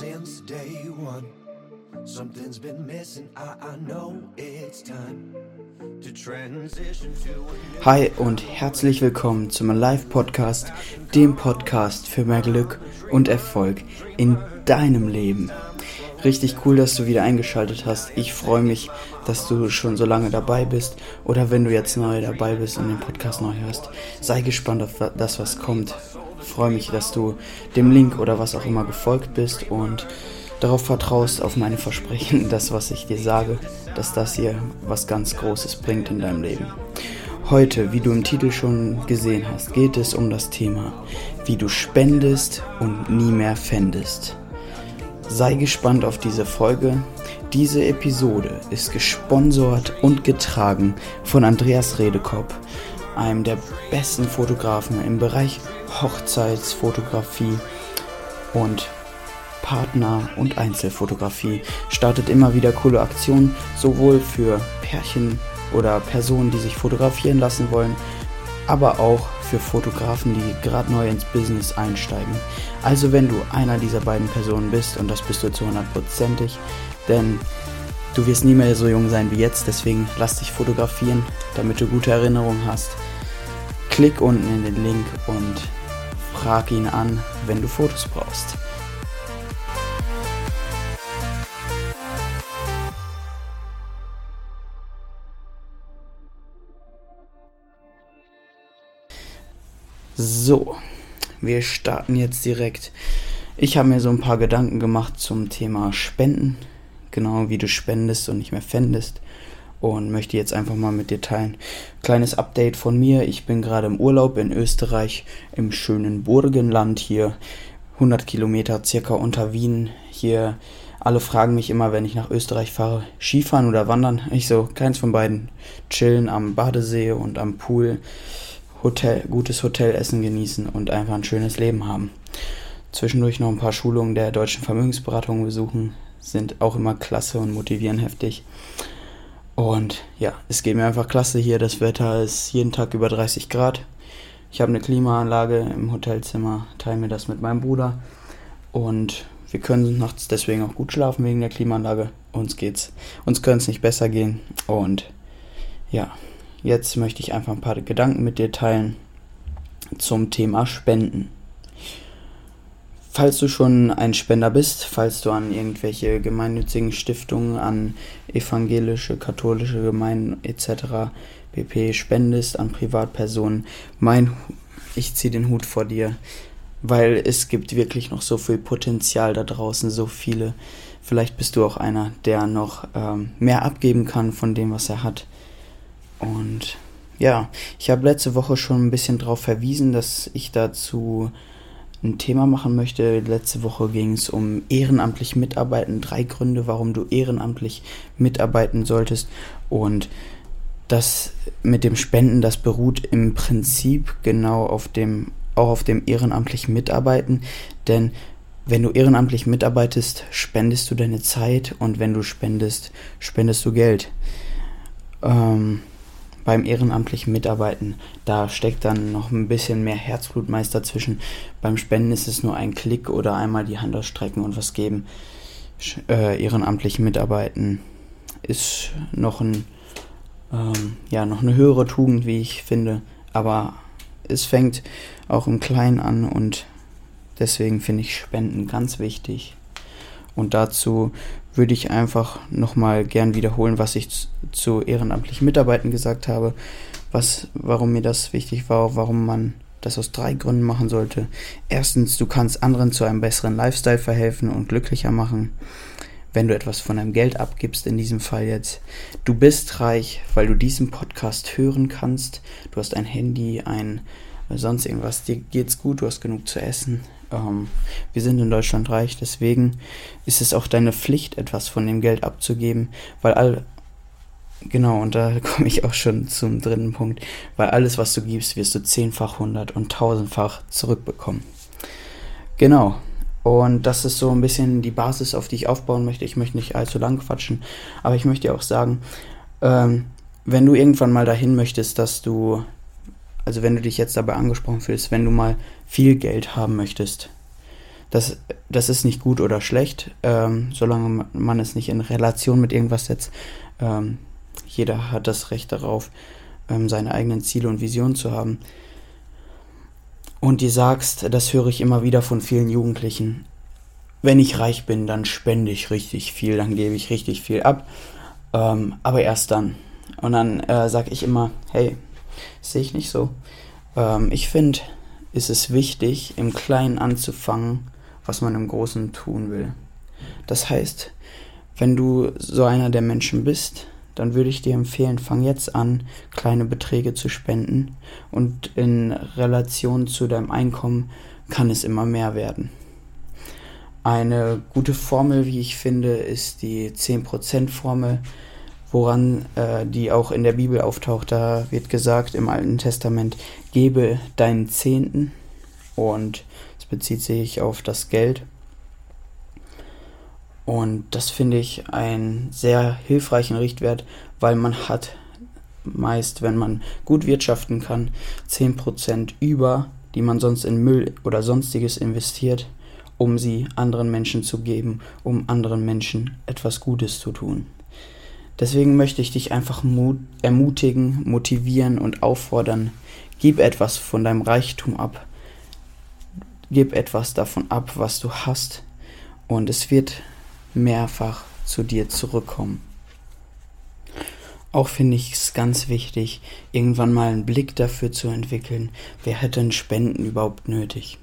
since day one. Something's been missing, I, I know it's time. Hi und herzlich willkommen zum Live Podcast, dem Podcast für mehr Glück und Erfolg in deinem Leben. Richtig cool, dass du wieder eingeschaltet hast. Ich freue mich, dass du schon so lange dabei bist oder wenn du jetzt neu dabei bist und den Podcast neu hörst. Sei gespannt auf das, was kommt. Freue mich, dass du dem Link oder was auch immer gefolgt bist und darauf vertraust, auf meine Versprechen, das, was ich dir sage, dass das hier was ganz Großes bringt in deinem Leben. Heute, wie du im Titel schon gesehen hast, geht es um das Thema, wie du spendest und nie mehr fändest. Sei gespannt auf diese Folge. Diese Episode ist gesponsert und getragen von Andreas Redekopp, einem der besten Fotografen im Bereich Hochzeitsfotografie und Partner- und Einzelfotografie. Startet immer wieder coole Aktionen, sowohl für Pärchen oder Personen, die sich fotografieren lassen wollen, aber auch für Fotografen, die gerade neu ins Business einsteigen. Also wenn du einer dieser beiden Personen bist, und das bist du zu hundertprozentig, denn du wirst nie mehr so jung sein wie jetzt, deswegen lass dich fotografieren, damit du gute Erinnerungen hast. Klick unten in den Link und frag ihn an, wenn du Fotos brauchst. So, wir starten jetzt direkt. Ich habe mir so ein paar Gedanken gemacht zum Thema Spenden, genau wie du spendest und nicht mehr fändest und möchte jetzt einfach mal mit dir teilen. Kleines Update von mir. Ich bin gerade im Urlaub in Österreich im schönen Burgenland hier 100 Kilometer circa unter Wien. Hier alle fragen mich immer, wenn ich nach Österreich fahre, Skifahren oder wandern. Ich so, keins von beiden. Chillen am Badesee und am Pool. Hotel, gutes Hotelessen genießen und einfach ein schönes Leben haben. Zwischendurch noch ein paar Schulungen der deutschen Vermögensberatung besuchen, sind auch immer klasse und motivieren heftig. Und ja, es geht mir einfach klasse hier. Das Wetter ist jeden Tag über 30 Grad. Ich habe eine Klimaanlage im Hotelzimmer, teile mir das mit meinem Bruder. Und wir können nachts deswegen auch gut schlafen wegen der Klimaanlage. Uns geht's. Uns könnte es nicht besser gehen. Und ja, Jetzt möchte ich einfach ein paar Gedanken mit dir teilen zum Thema Spenden. Falls du schon ein Spender bist, falls du an irgendwelche gemeinnützigen Stiftungen, an evangelische, katholische Gemeinden etc. pp. spendest, an Privatpersonen, mein, ich ziehe den Hut vor dir, weil es gibt wirklich noch so viel Potenzial da draußen, so viele. Vielleicht bist du auch einer, der noch ähm, mehr abgeben kann von dem, was er hat. Und ja, ich habe letzte Woche schon ein bisschen darauf verwiesen, dass ich dazu ein Thema machen möchte. Letzte Woche ging es um ehrenamtlich mitarbeiten, drei Gründe, warum du ehrenamtlich mitarbeiten solltest. Und das mit dem Spenden, das beruht im Prinzip genau auf dem, auch auf dem ehrenamtlich Mitarbeiten. Denn wenn du ehrenamtlich mitarbeitest, spendest du deine Zeit und wenn du spendest, spendest du Geld. Ähm, beim ehrenamtlichen Mitarbeiten, da steckt dann noch ein bisschen mehr Herzblut dazwischen. Beim Spenden ist es nur ein Klick oder einmal die Hand ausstrecken und was geben. Äh, ehrenamtlichen Mitarbeiten ist noch ein ähm, ja noch eine höhere Tugend, wie ich finde, aber es fängt auch im Kleinen an und deswegen finde ich Spenden ganz wichtig. Und dazu würde ich einfach nochmal gern wiederholen, was ich zu ehrenamtlichen Mitarbeiten gesagt habe, was, warum mir das wichtig war, warum man das aus drei Gründen machen sollte. Erstens, du kannst anderen zu einem besseren Lifestyle verhelfen und glücklicher machen, wenn du etwas von deinem Geld abgibst, in diesem Fall jetzt. Du bist reich, weil du diesen Podcast hören kannst. Du hast ein Handy, ein sonst irgendwas, dir geht's gut, du hast genug zu essen. Ähm, wir sind in Deutschland reich, deswegen ist es auch deine Pflicht, etwas von dem Geld abzugeben, weil all Genau, und da komme ich auch schon zum dritten Punkt, weil alles, was du gibst, wirst du zehnfach, hundert und tausendfach zurückbekommen. Genau, und das ist so ein bisschen die Basis, auf die ich aufbauen möchte. Ich möchte nicht allzu lang quatschen, aber ich möchte auch sagen, ähm, wenn du irgendwann mal dahin möchtest, dass du also wenn du dich jetzt dabei angesprochen fühlst, wenn du mal viel Geld haben möchtest, Das, das ist nicht gut oder schlecht, ähm, solange man es nicht in Relation mit irgendwas setzt. Ähm, jeder hat das Recht darauf, ähm, seine eigenen Ziele und Visionen zu haben. Und die sagst, das höre ich immer wieder von vielen Jugendlichen, wenn ich reich bin, dann spende ich richtig viel, dann gebe ich richtig viel ab, ähm, aber erst dann. Und dann äh, sage ich immer, hey, sehe ich nicht so. Ähm, ich finde, ist es wichtig, im Kleinen anzufangen, was man im Großen tun will. Das heißt, wenn du so einer der Menschen bist, dann würde ich dir empfehlen, fang jetzt an, kleine Beträge zu spenden und in Relation zu deinem Einkommen kann es immer mehr werden. Eine gute Formel, wie ich finde, ist die 10% Formel, woran äh, die auch in der Bibel auftaucht. Da wird gesagt im Alten Testament, gebe deinen Zehnten und es bezieht sich auf das Geld. Und das finde ich einen sehr hilfreichen Richtwert, weil man hat meist, wenn man gut wirtschaften kann, 10% über, die man sonst in Müll oder sonstiges investiert, um sie anderen Menschen zu geben, um anderen Menschen etwas Gutes zu tun. Deswegen möchte ich dich einfach ermutigen, motivieren und auffordern, gib etwas von deinem Reichtum ab. Gib etwas davon ab, was du hast, und es wird mehrfach zu dir zurückkommen. Auch finde ich es ganz wichtig, irgendwann mal einen Blick dafür zu entwickeln, wer hätte einen Spenden überhaupt nötig.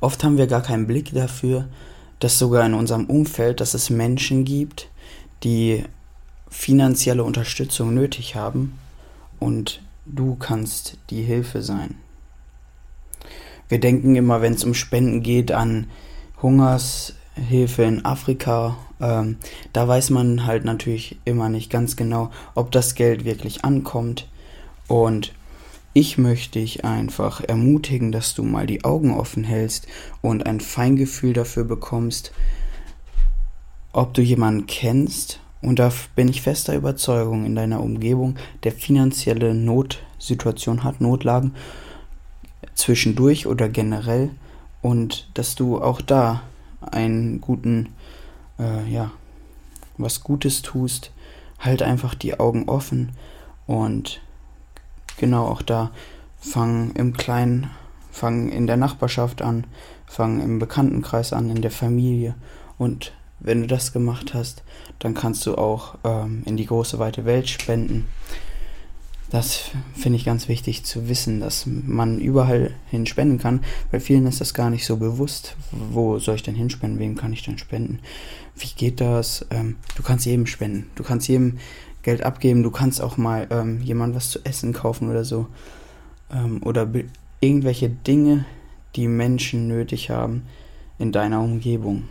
Oft haben wir gar keinen Blick dafür, dass sogar in unserem Umfeld, dass es Menschen gibt, die finanzielle Unterstützung nötig haben und du kannst die Hilfe sein. Wir denken immer, wenn es um Spenden geht, an Hungers, Hilfe in Afrika. Ähm, da weiß man halt natürlich immer nicht ganz genau, ob das Geld wirklich ankommt. Und ich möchte dich einfach ermutigen, dass du mal die Augen offen hältst und ein Feingefühl dafür bekommst, ob du jemanden kennst. Und da bin ich fester Überzeugung in deiner Umgebung, der finanzielle Notsituation hat, Notlagen zwischendurch oder generell. Und dass du auch da einen guten, äh, ja, was Gutes tust, halt einfach die Augen offen und genau auch da fang im Kleinen, fang in der Nachbarschaft an, fang im Bekanntenkreis an, in der Familie und wenn du das gemacht hast, dann kannst du auch ähm, in die große weite Welt spenden. Das finde ich ganz wichtig zu wissen, dass man überall hin spenden kann, weil vielen ist das gar nicht so bewusst. Wo soll ich denn hinspenden? Wem kann ich denn spenden? Wie geht das? Ähm, du kannst jedem spenden. Du kannst jedem Geld abgeben. Du kannst auch mal ähm, jemand was zu essen kaufen oder so. Ähm, oder irgendwelche Dinge, die Menschen nötig haben in deiner Umgebung.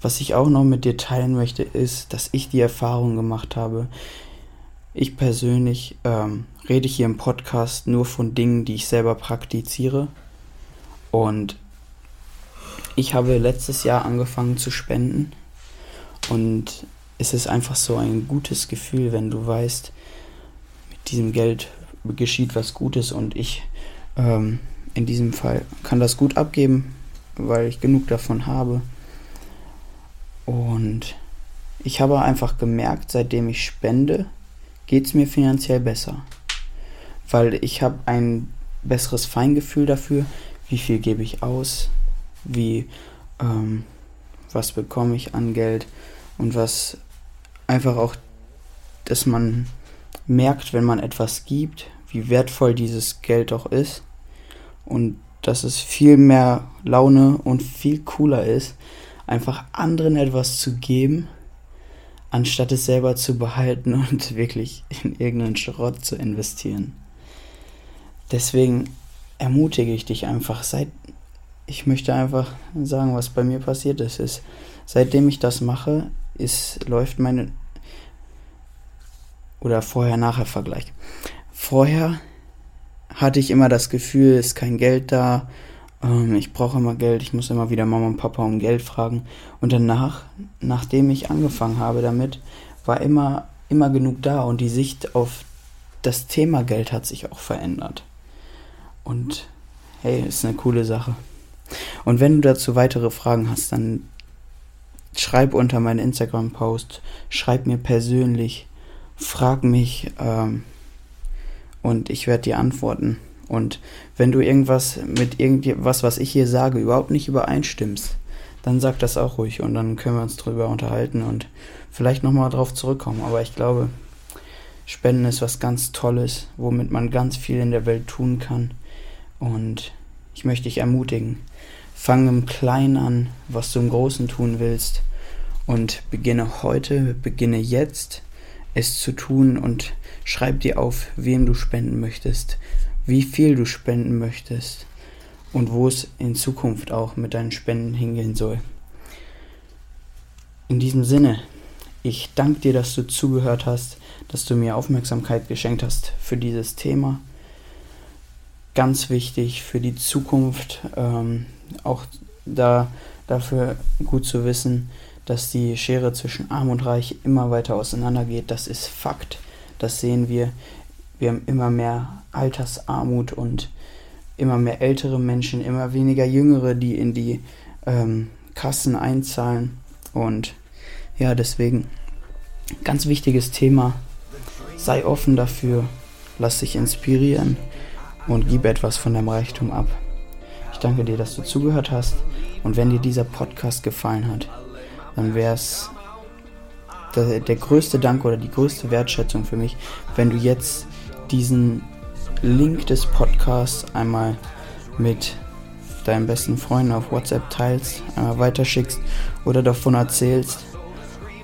Was ich auch noch mit dir teilen möchte, ist, dass ich die Erfahrung gemacht habe, ich persönlich ähm, rede hier im Podcast nur von Dingen, die ich selber praktiziere. Und ich habe letztes Jahr angefangen zu spenden. Und es ist einfach so ein gutes Gefühl, wenn du weißt, mit diesem Geld geschieht was Gutes und ich ähm, in diesem Fall kann das gut abgeben, weil ich genug davon habe. Und ich habe einfach gemerkt, seitdem ich spende, geht es mir finanziell besser. Weil ich habe ein besseres Feingefühl dafür, wie viel gebe ich aus, wie, ähm, was bekomme ich an Geld und was einfach auch, dass man merkt, wenn man etwas gibt, wie wertvoll dieses Geld auch ist und dass es viel mehr Laune und viel cooler ist, einfach anderen etwas zu geben, anstatt es selber zu behalten und wirklich in irgendeinen Schrott zu investieren. Deswegen ermutige ich dich einfach, seit ich möchte einfach sagen, was bei mir passiert ist, ist seitdem ich das mache, ist läuft meine oder vorher nachher Vergleich. Vorher hatte ich immer das Gefühl, ist kein Geld da, ähm, ich brauche immer Geld, ich muss immer wieder Mama und Papa um Geld fragen. Und danach, nachdem ich angefangen habe damit, war immer, immer genug da und die Sicht auf das Thema Geld hat sich auch verändert. Und hey, ist eine coole Sache. Und wenn du dazu weitere Fragen hast, dann schreib unter meinen Instagram-Post, schreib mir persönlich, frag mich ähm, und ich werde dir antworten. Und wenn du irgendwas mit irgendwas, was ich hier sage, überhaupt nicht übereinstimmst, dann sag das auch ruhig und dann können wir uns drüber unterhalten und vielleicht nochmal drauf zurückkommen. Aber ich glaube, Spenden ist was ganz Tolles, womit man ganz viel in der Welt tun kann. Und ich möchte dich ermutigen, fang im Kleinen an, was du im Großen tun willst. Und beginne heute, beginne jetzt, es zu tun und schreib dir auf, wem du spenden möchtest, wie viel du spenden möchtest und wo es in Zukunft auch mit deinen Spenden hingehen soll. In diesem Sinne, ich danke dir, dass du zugehört hast, dass du mir Aufmerksamkeit geschenkt hast für dieses Thema. Ganz wichtig für die Zukunft, ähm, auch da dafür gut zu wissen, dass die Schere zwischen Arm und Reich immer weiter auseinandergeht. Das ist Fakt. Das sehen wir. Wir haben immer mehr Altersarmut und immer mehr ältere Menschen, immer weniger Jüngere, die in die ähm, Kassen einzahlen. Und ja, deswegen ganz wichtiges Thema. Sei offen dafür, lass dich inspirieren und gib etwas von deinem Reichtum ab. Ich danke dir, dass du zugehört hast und wenn dir dieser Podcast gefallen hat, dann wäre es der, der größte Dank oder die größte Wertschätzung für mich, wenn du jetzt diesen Link des Podcasts einmal mit deinen besten Freunden auf WhatsApp teilst, einmal weiterschickst oder davon erzählst.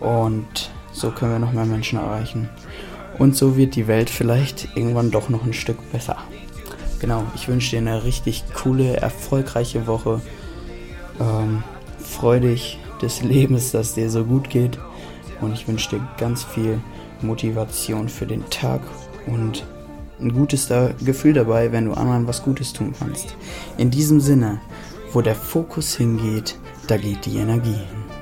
Und so können wir noch mehr Menschen erreichen. Und so wird die Welt vielleicht irgendwann doch noch ein Stück besser. Genau, ich wünsche dir eine richtig coole, erfolgreiche Woche. Ähm, freu dich des Lebens, dass dir so gut geht. Und ich wünsche dir ganz viel Motivation für den Tag und ein gutes Gefühl dabei, wenn du anderen was Gutes tun kannst. In diesem Sinne, wo der Fokus hingeht, da geht die Energie hin.